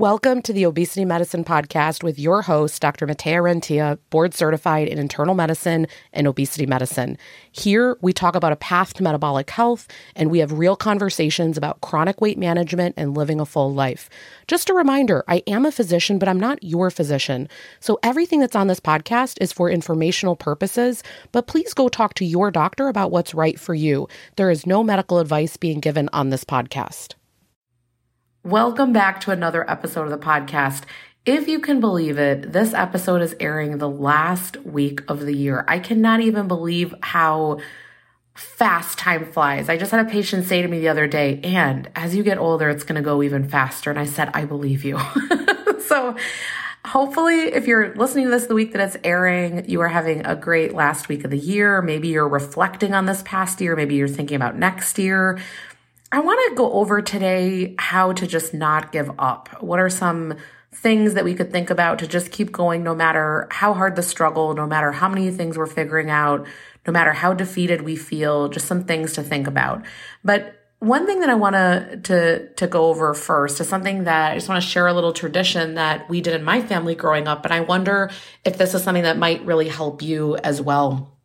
Welcome to the Obesity Medicine Podcast with your host, Dr. Matthea Rentea, board certified in internal medicine and obesity medicine. Here, we talk about a path to metabolic health, and we have real conversations about chronic weight management and living a full life. Just a reminder I am a physician, but I'm not your physician. So everything that's on this podcast is for informational purposes, but please go talk to your doctor about what's right for you. There is no medical advice being given on this podcast. Welcome back to another episode of the podcast. If you can believe it, this episode is airing the last week of the year. I cannot even believe how fast time flies. I just had a patient say to me the other day, and as you get older, it's going to go even faster. And I said, I believe you. so, hopefully, if you're listening to this the week that it's airing, you are having a great last week of the year. Maybe you're reflecting on this past year. Maybe you're thinking about next year. I want to go over today how to just not give up. What are some things that we could think about to just keep going no matter how hard the struggle, no matter how many things we're figuring out, no matter how defeated we feel, just some things to think about. But one thing that I want to to to go over first is something that I just want to share a little tradition that we did in my family growing up, and I wonder if this is something that might really help you as well.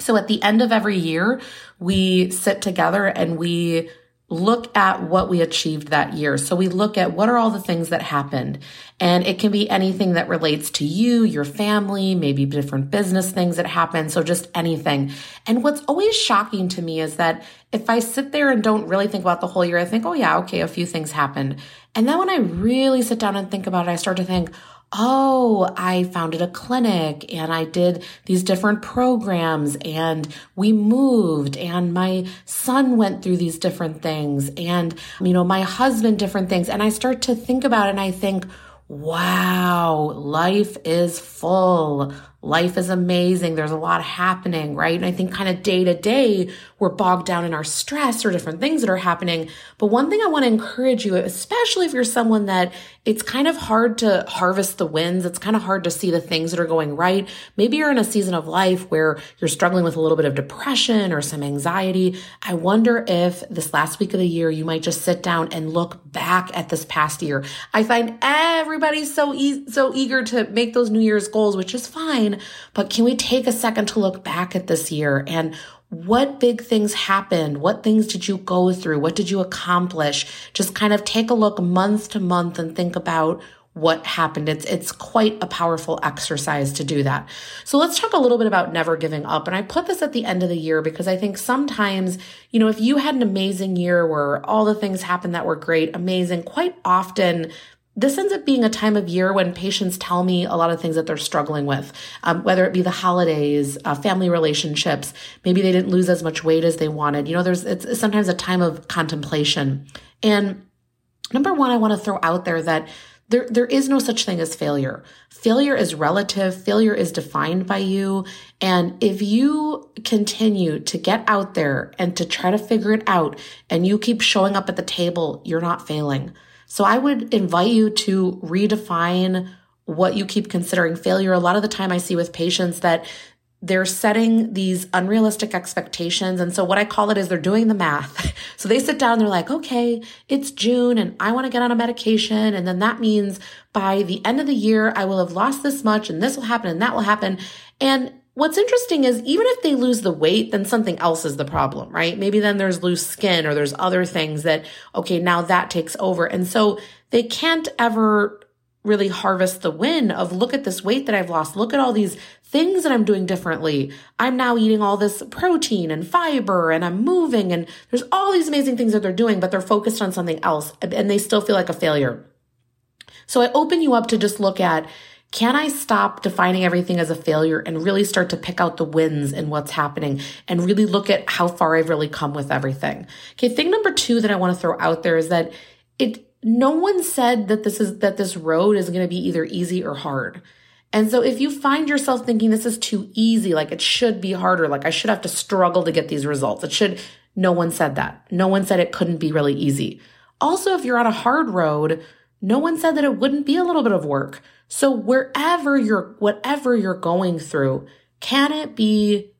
So at the end of every year, we sit together and we look at what we achieved that year. So we look at what are all the things that happened. And it can be anything that relates to you, your family, maybe different business things that happen. So just anything. And what's always shocking to me is that if I sit there and don't really think about the whole year, I think, oh yeah, okay, a few things happened. And then when I really sit down and think about it, I start to think, oh, I founded a clinic and I did these different programs and we moved and my son went through these different things and, you know, my husband different things. And I start to think about it and I think, wow, life is full. Life is amazing. There's a lot happening, right? And I think kind of day to day, we're bogged down in our stress or different things that are happening. But one thing I want to encourage you, especially if you're someone that it's kind of hard to harvest the wins, it's kind of hard to see the things that are going right. Maybe you're in a season of life where you're struggling with a little bit of depression or some anxiety. I wonder if this last week of the year, you might just sit down and look back at this past year. I find everybody's so e- so eager to make those New Year's goals, which is fine fine, but can we take a second to look back at this year and what big things happened? What things did you go through? What did you accomplish? Just kind of take a look month to month and think about what happened. It's it's quite a powerful exercise to do that. So let's talk a little bit about never giving up. And I put this at the end of the year because I think sometimes, you know, if you had an amazing year where all the things happened that were great, amazing, quite often this ends up being a time of year when patients tell me a lot of things that they're struggling with, um, whether it be the holidays, uh, family relationships. Maybe they didn't lose as much weight as they wanted. You know, there's it's sometimes a time of contemplation. And number one, I want to throw out there that there, there is no such thing as failure. Failure is relative. Failure is defined by you. And if you continue to get out there and to try to figure it out and you keep showing up at the table, you're not failing. So I would invite you to redefine what you keep considering failure. A lot of the time I see with patients that they're setting these unrealistic expectations. And so what I call it is they're doing the math. So they sit down, and they're like, okay, it's June and I want to get on a medication. And then that means by the end of the year, I will have lost this much and this will happen and that will happen. And What's interesting is even if they lose the weight, then something else is the problem, right? Maybe then there's loose skin or there's other things that, okay, now that takes over. And so they can't ever really harvest the win of look at this weight that I've lost. Look at all these things that I'm doing differently. I'm now eating all this protein and fiber and I'm moving and there's all these amazing things that they're doing, but they're focused on something else and they still feel like a failure. So I open you up to just look at can I stop defining everything as a failure and really start to pick out the wins and what's happening and really look at how far I've really come with everything? Okay, thing number two that I want to throw out there is that it no one said that this is that this road is going to be either easy or hard. And so if you find yourself thinking this is too easy, like it should be harder, like I should have to struggle to get these results. It should no one said that. No one said it couldn't be really easy. Also, if you're on a hard road, no one said that it wouldn't be a little bit of work. So wherever you're, whatever you're going through, can it be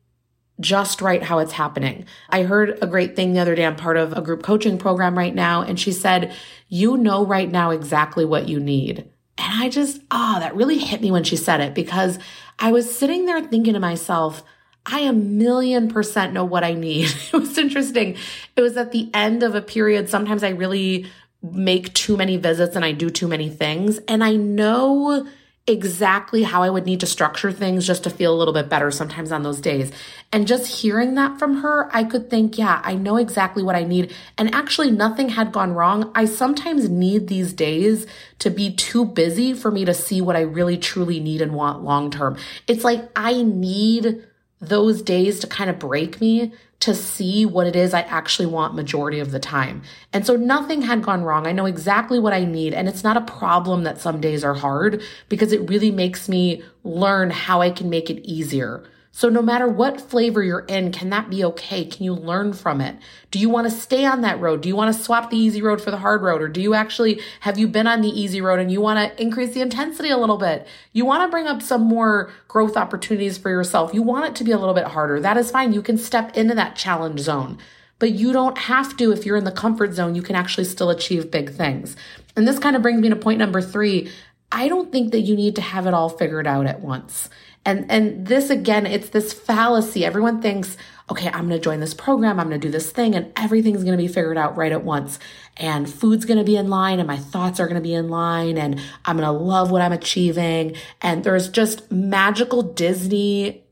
just right how it's happening. I heard a great thing the other day. I'm part of a group coaching program right now. And she said, you know right now exactly what you need. And I just, ah, oh, that really hit me when she said it because I was sitting there thinking to myself, I a million percent know what I need. it was interesting. It was at the end of a period. Sometimes I really make too many visits and I do too many things. And I know exactly how I would need to structure things just to feel a little bit better sometimes on those days. And just hearing that from her, I could think, yeah, I know exactly what I need. And actually, nothing had gone wrong. I sometimes need these days to be too busy for me to see what I really truly need and want long term. It's like I need those days to kind of break me to see what it is I actually want majority of the time. And so nothing had gone wrong. I know exactly what I need. And it's not a problem that some days are hard because it really makes me learn how I can make it easier. So no matter what flavor you're in, can that be okay? Can you learn from it? Do you want to stay on that road? Do you want to swap the easy road for the hard road? Or do you actually, have you been on the easy road and you want to increase the intensity a little bit? You want to bring up some more growth opportunities for yourself. You want it to be a little bit harder. That is fine. You can step into that challenge zone. But you don't have to if you're in the comfort zone, you can actually still achieve big things. And this kind of brings me to point number three. I don't think that you need to have it all figured out at once. And and this again, it's this fallacy. Everyone thinks, okay, I'm going to join this program, I'm going to do this thing and everything's going to be figured out right at once. And food's going to be in line and my thoughts are going to be in line and I'm going to love what I'm achieving and there's just magical Disney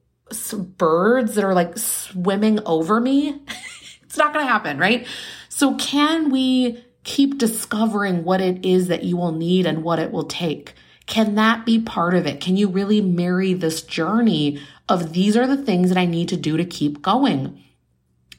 birds that are like swimming over me. it's not going to happen, right? So can we keep discovering what it is that you will need and what it will take? Can that be part of it? Can you really marry this journey of these are the things that I need to do to keep going?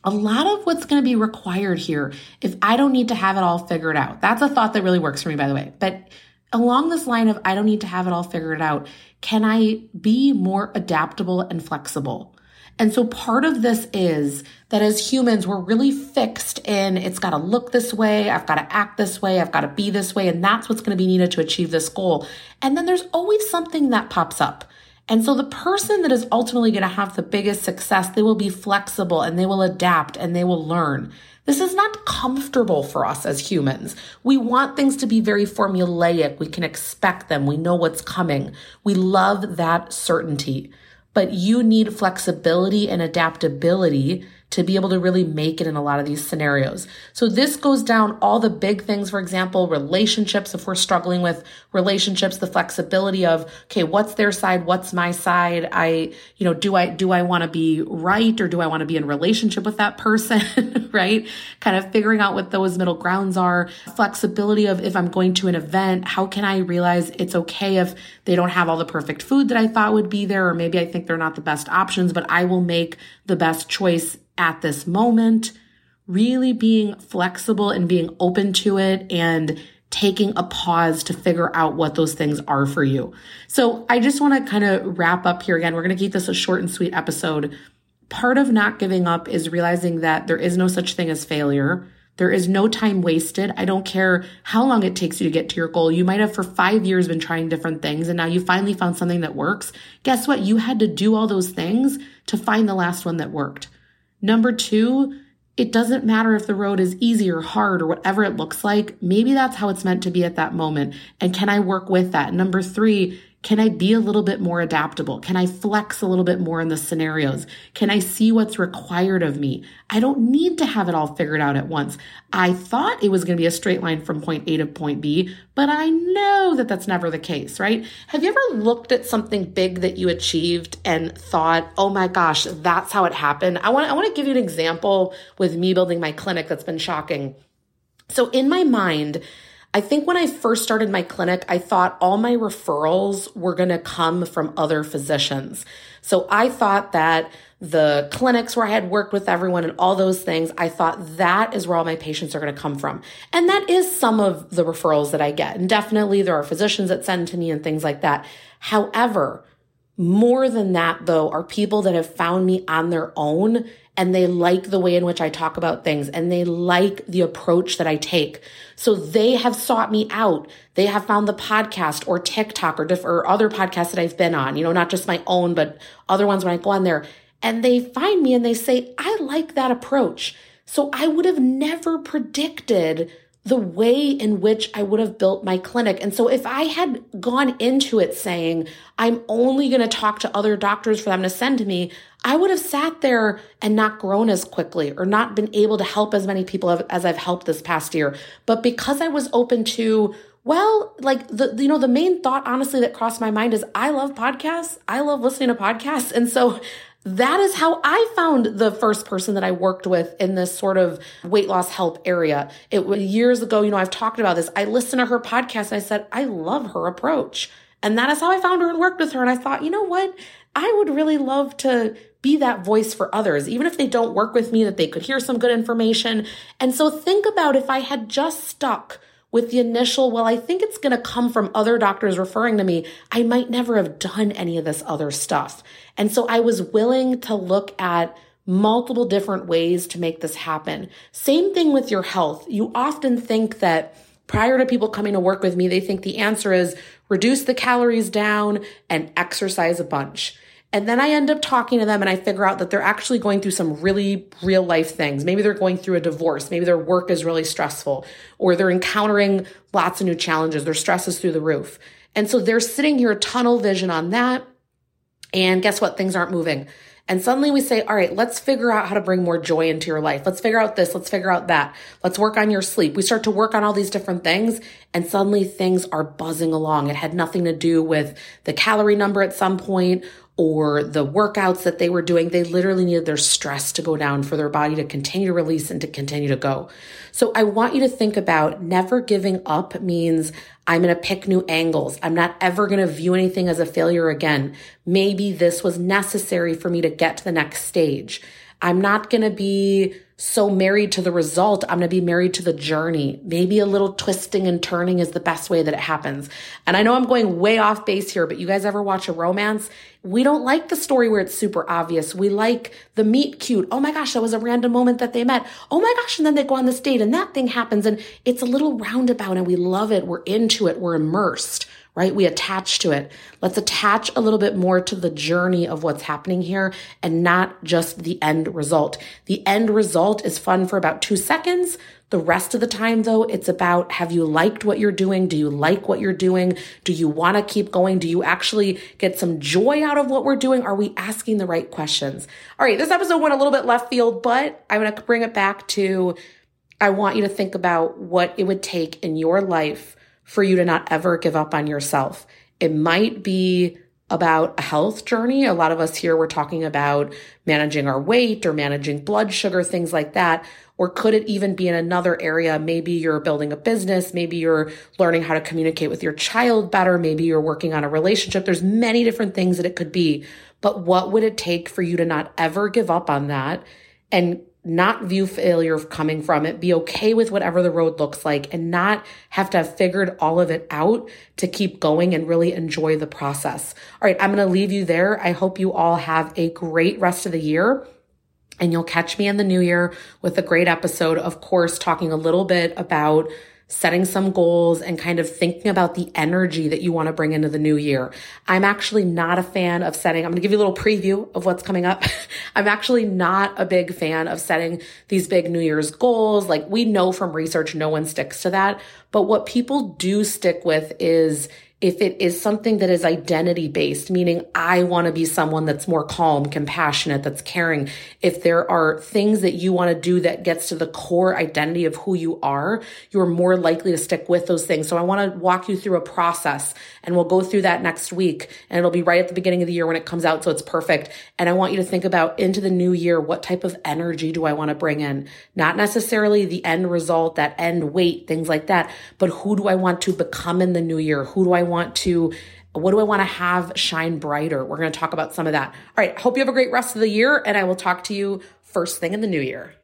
A lot of what's going to be required here, if I don't need to have it all figured out, that's a thought that really works for me, by the way. But along this line of I don't need to have it all figured out, can I be more adaptable and flexible? And so part of this is that as humans, we're really fixed in it's got to look this way, I've got to act this way, I've got to be this way, and that's what's going to be needed to achieve this goal. And then there's always something that pops up. And so the person that is ultimately going to have the biggest success, they will be flexible and they will adapt and they will learn. This is not comfortable for us as humans. We want things to be very formulaic. We can expect them. We know what's coming. We love that certainty but you need flexibility and adaptability to be able to really make it in a lot of these scenarios. So this goes down all the big things, for example, relationships. If we're struggling with relationships, the flexibility of, okay, what's their side? What's my side? I, you know, do I, do I want to be right or do I want to be in relationship with that person? right? Kind of figuring out what those middle grounds are. Flexibility of if I'm going to an event, how can I realize it's okay if they don't have all the perfect food that I thought would be there, or maybe I think they're not the best options, but I will make the best choice at this moment, really being flexible and being open to it and taking a pause to figure out what those things are for you. So I just want to kind of wrap up here again. We're going to keep this a short and sweet episode. Part of not giving up is realizing that there is no such thing as failure. There is no time wasted. I don't care how long it takes you to get to your goal. You might have for five years been trying different things and now you finally found something that works. Guess what? You had to do all those things to find the last one that worked. Number two, it doesn't matter if the road is easy or hard or whatever it looks like. Maybe that's how it's meant to be at that moment. And can I work with that? Number three, can I be a little bit more adaptable? Can I flex a little bit more in the scenarios? Can I see what's required of me? I don't need to have it all figured out at once. I thought it was going to be a straight line from point A to point B, but I know that that's never the case, right? Have you ever looked at something big that you achieved and thought, "Oh my gosh, that's how it happened." I want I want to give you an example with me building my clinic that's been shocking. So in my mind, I think when I first started my clinic, I thought all my referrals were going to come from other physicians. So I thought that the clinics where I had worked with everyone and all those things, I thought that is where all my patients are going to come from. And that is some of the referrals that I get. And definitely there are physicians that send to me and things like that. However, more than that though are people that have found me on their own and they like the way in which I talk about things and they like the approach that I take. So they have sought me out. They have found the podcast or TikTok or, diff- or other podcasts that I've been on, you know, not just my own, but other ones when I go on there and they find me and they say, I like that approach. So I would have never predicted the way in which I would have built my clinic. And so if I had gone into it saying, I'm only going to talk to other doctors for them to send to me, I would have sat there and not grown as quickly or not been able to help as many people as I've helped this past year. But because I was open to, well, like the, you know, the main thought honestly that crossed my mind is I love podcasts. I love listening to podcasts. And so that is how I found the first person that I worked with in this sort of weight loss help area. It was years ago, you know, I've talked about this. I listened to her podcast and I said, I love her approach. And that is how I found her and worked with her. And I thought, you know what? I would really love to be that voice for others, even if they don't work with me, that they could hear some good information. And so think about if I had just stuck with the initial, well, I think it's going to come from other doctors referring to me, I might never have done any of this other stuff. And so I was willing to look at multiple different ways to make this happen. Same thing with your health. You often think that prior to people coming to work with me, they think the answer is reduce the calories down and exercise a bunch. And then I end up talking to them and I figure out that they're actually going through some really real life things. Maybe they're going through a divorce. Maybe their work is really stressful or they're encountering lots of new challenges. Their stress is through the roof. And so they're sitting here tunnel vision on that. And guess what? Things aren't moving. And suddenly we say, all right, let's figure out how to bring more joy into your life. Let's figure out this. Let's figure out that. Let's work on your sleep. We start to work on all these different things and suddenly things are buzzing along. It had nothing to do with the calorie number at some point or the workouts that they were doing, they literally needed their stress to go down for their body to continue to release and to continue to go. So I want you to think about never giving up means I'm going to pick new angles. I'm not ever going to view anything as a failure again. Maybe this was necessary for me to get to the next stage. I'm not going to be so married to the result. I'm going to be married to the journey. Maybe a little twisting and turning is the best way that it happens. And I know I'm going way off base here, but you guys ever watch a romance? We don't like the story where it's super obvious. We like the meet cute. Oh my gosh, that was a random moment that they met. Oh my gosh. And then they go on this date and that thing happens and it's a little roundabout and we love it. We're into it. We're immersed right? We attach to it. Let's attach a little bit more to the journey of what's happening here and not just the end result. The end result is fun for about two seconds. The rest of the time, though, it's about have you liked what you're doing? Do you like what you're doing? Do you want to keep going? Do you actually get some joy out of what we're doing? Are we asking the right questions? All right, this episode went a little bit left field, but I'm going to bring it back to I want you to think about what it would take in your life for you to not ever give up on yourself. It might be about a health journey. A lot of us here, we're talking about managing our weight or managing blood sugar, things like that. Or could it even be in another area? Maybe you're building a business. Maybe you're learning how to communicate with your child better. Maybe you're working on a relationship. There's many different things that it could be. But what would it take for you to not ever give up on that and not view failure coming from it, be okay with whatever the road looks like, and not have to have figured all of it out to keep going and really enjoy the process. All right, I'm going to leave you there. I hope you all have a great rest of the year. And you'll catch me in the new year with a great episode, of course, talking a little bit about setting some goals and kind of thinking about the energy that you want to bring into the new year. I'm actually not a fan of setting, I'm going to give you a little preview of what's coming up. I'm actually not a big fan of setting these big New Year's goals. Like we know from research, no one sticks to that. But what people do stick with is if it is something that is identity based, meaning I want to be someone that's more calm, compassionate, that's caring, if there are things that you want to do that gets to the core identity of who you are, you're more likely to stick with those things. So I want to walk you through a process and we'll go through that next week and it'll be right at the beginning of the year when it comes out. So it's perfect. And I want you to think about into the new year, what type of energy do I want to bring in? Not necessarily the end result, that end weight, things like that, but who do I want to become in the new year? Who do I want to what do I want to have shine brighter? We're going to talk about some of that. All right. Hope you have a great rest of the year and I will talk to you first thing in the new year.